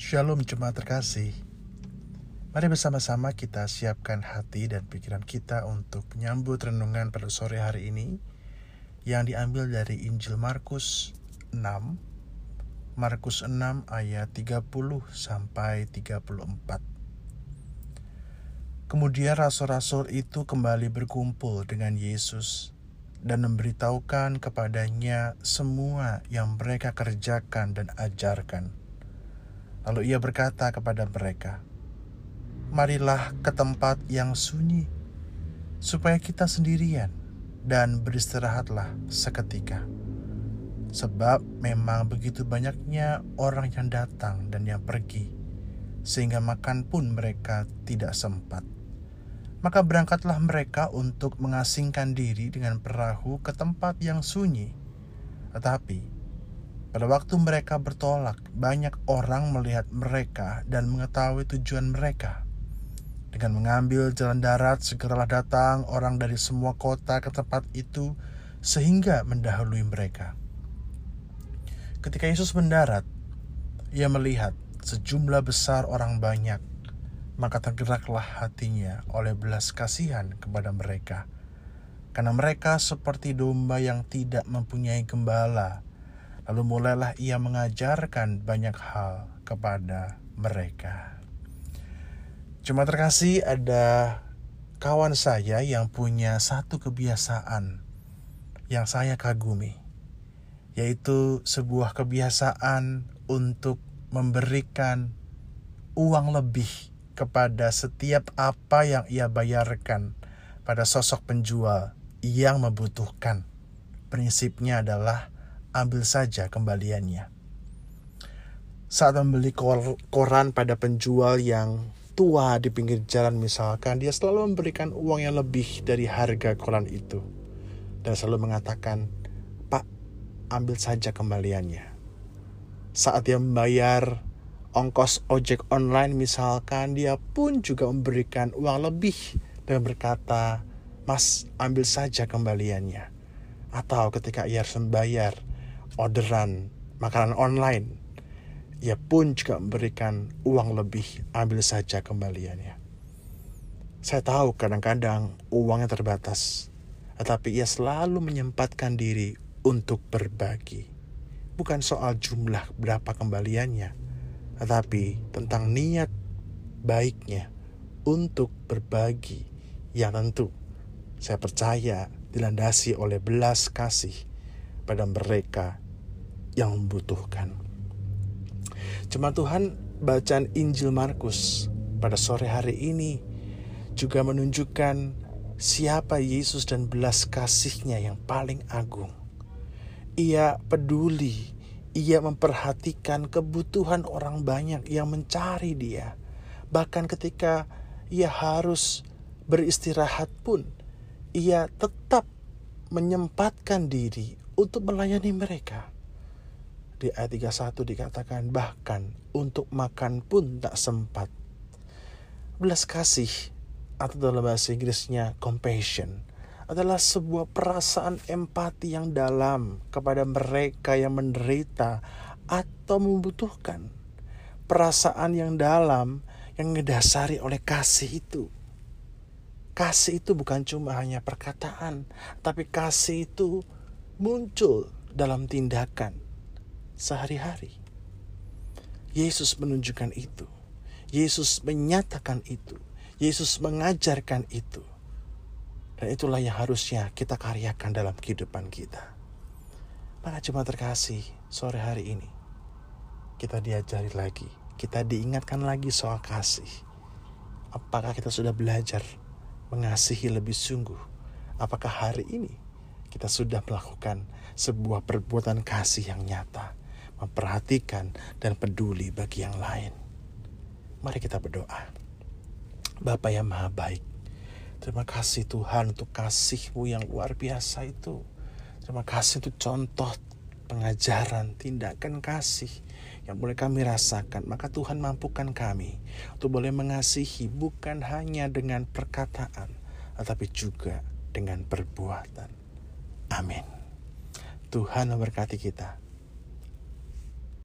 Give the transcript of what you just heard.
Shalom jemaat terkasih. Mari bersama-sama kita siapkan hati dan pikiran kita untuk menyambut renungan pada sore hari ini yang diambil dari Injil Markus 6 Markus 6 ayat 30 sampai 34. Kemudian rasul-rasul itu kembali berkumpul dengan Yesus dan memberitahukan kepadanya semua yang mereka kerjakan dan ajarkan. Lalu ia berkata kepada mereka, "Marilah ke tempat yang sunyi, supaya kita sendirian dan beristirahatlah seketika." Sebab memang begitu banyaknya orang yang datang dan yang pergi, sehingga makan pun mereka tidak sempat. Maka berangkatlah mereka untuk mengasingkan diri dengan perahu ke tempat yang sunyi. Tetapi pada waktu mereka bertolak, banyak orang melihat mereka dan mengetahui tujuan mereka. Dengan mengambil jalan darat, segeralah datang orang dari semua kota ke tempat itu, sehingga mendahului mereka. Ketika Yesus mendarat, ia melihat sejumlah besar orang banyak maka tergeraklah hatinya oleh belas kasihan kepada mereka. Karena mereka seperti domba yang tidak mempunyai gembala. Lalu mulailah ia mengajarkan banyak hal kepada mereka. Cuma terkasih ada kawan saya yang punya satu kebiasaan yang saya kagumi. Yaitu sebuah kebiasaan untuk memberikan uang lebih kepada setiap apa yang ia bayarkan pada sosok penjual yang membutuhkan. Prinsipnya adalah ambil saja kembaliannya. Saat membeli kor koran pada penjual yang tua di pinggir jalan misalkan, dia selalu memberikan uang yang lebih dari harga koran itu. Dan selalu mengatakan, Pak, ambil saja kembaliannya. Saat dia membayar ongkos ojek online misalkan dia pun juga memberikan uang lebih dan berkata mas ambil saja kembaliannya atau ketika ia harus membayar orderan makanan online ia pun juga memberikan uang lebih. Ambil saja kembaliannya. Saya tahu kadang-kadang uangnya terbatas tetapi ia selalu menyempatkan diri untuk berbagi. Bukan soal jumlah berapa kembaliannya tetapi tentang niat baiknya untuk berbagi. Yang tentu. Saya percaya dilandasi oleh belas kasih pada mereka yang membutuhkan. Cuma Tuhan bacaan Injil Markus pada sore hari ini juga menunjukkan siapa Yesus dan belas kasihnya yang paling agung. Ia peduli ia memperhatikan kebutuhan orang banyak yang mencari dia. Bahkan ketika ia harus beristirahat pun, ia tetap menyempatkan diri untuk melayani mereka. Di ayat 31 dikatakan bahkan untuk makan pun tak sempat. Belas kasih atau dalam bahasa Inggrisnya compassion adalah sebuah perasaan empati yang dalam kepada mereka yang menderita atau membutuhkan. Perasaan yang dalam yang didasari oleh kasih itu. Kasih itu bukan cuma hanya perkataan, tapi kasih itu muncul dalam tindakan sehari-hari. Yesus menunjukkan itu. Yesus menyatakan itu. Yesus mengajarkan itu. Dan itulah yang harusnya kita karyakan dalam kehidupan kita. Maka cuma terkasih sore hari ini. Kita diajari lagi. Kita diingatkan lagi soal kasih. Apakah kita sudah belajar mengasihi lebih sungguh? Apakah hari ini kita sudah melakukan sebuah perbuatan kasih yang nyata, memperhatikan dan peduli bagi yang lain. Mari kita berdoa. Bapak yang maha baik, Terima kasih Tuhan untuk kasih-Mu yang luar biasa itu. Terima kasih untuk contoh pengajaran, tindakan kasih yang boleh kami rasakan. Maka Tuhan mampukan kami untuk boleh mengasihi bukan hanya dengan perkataan, tetapi juga dengan perbuatan. Amin. Tuhan memberkati kita.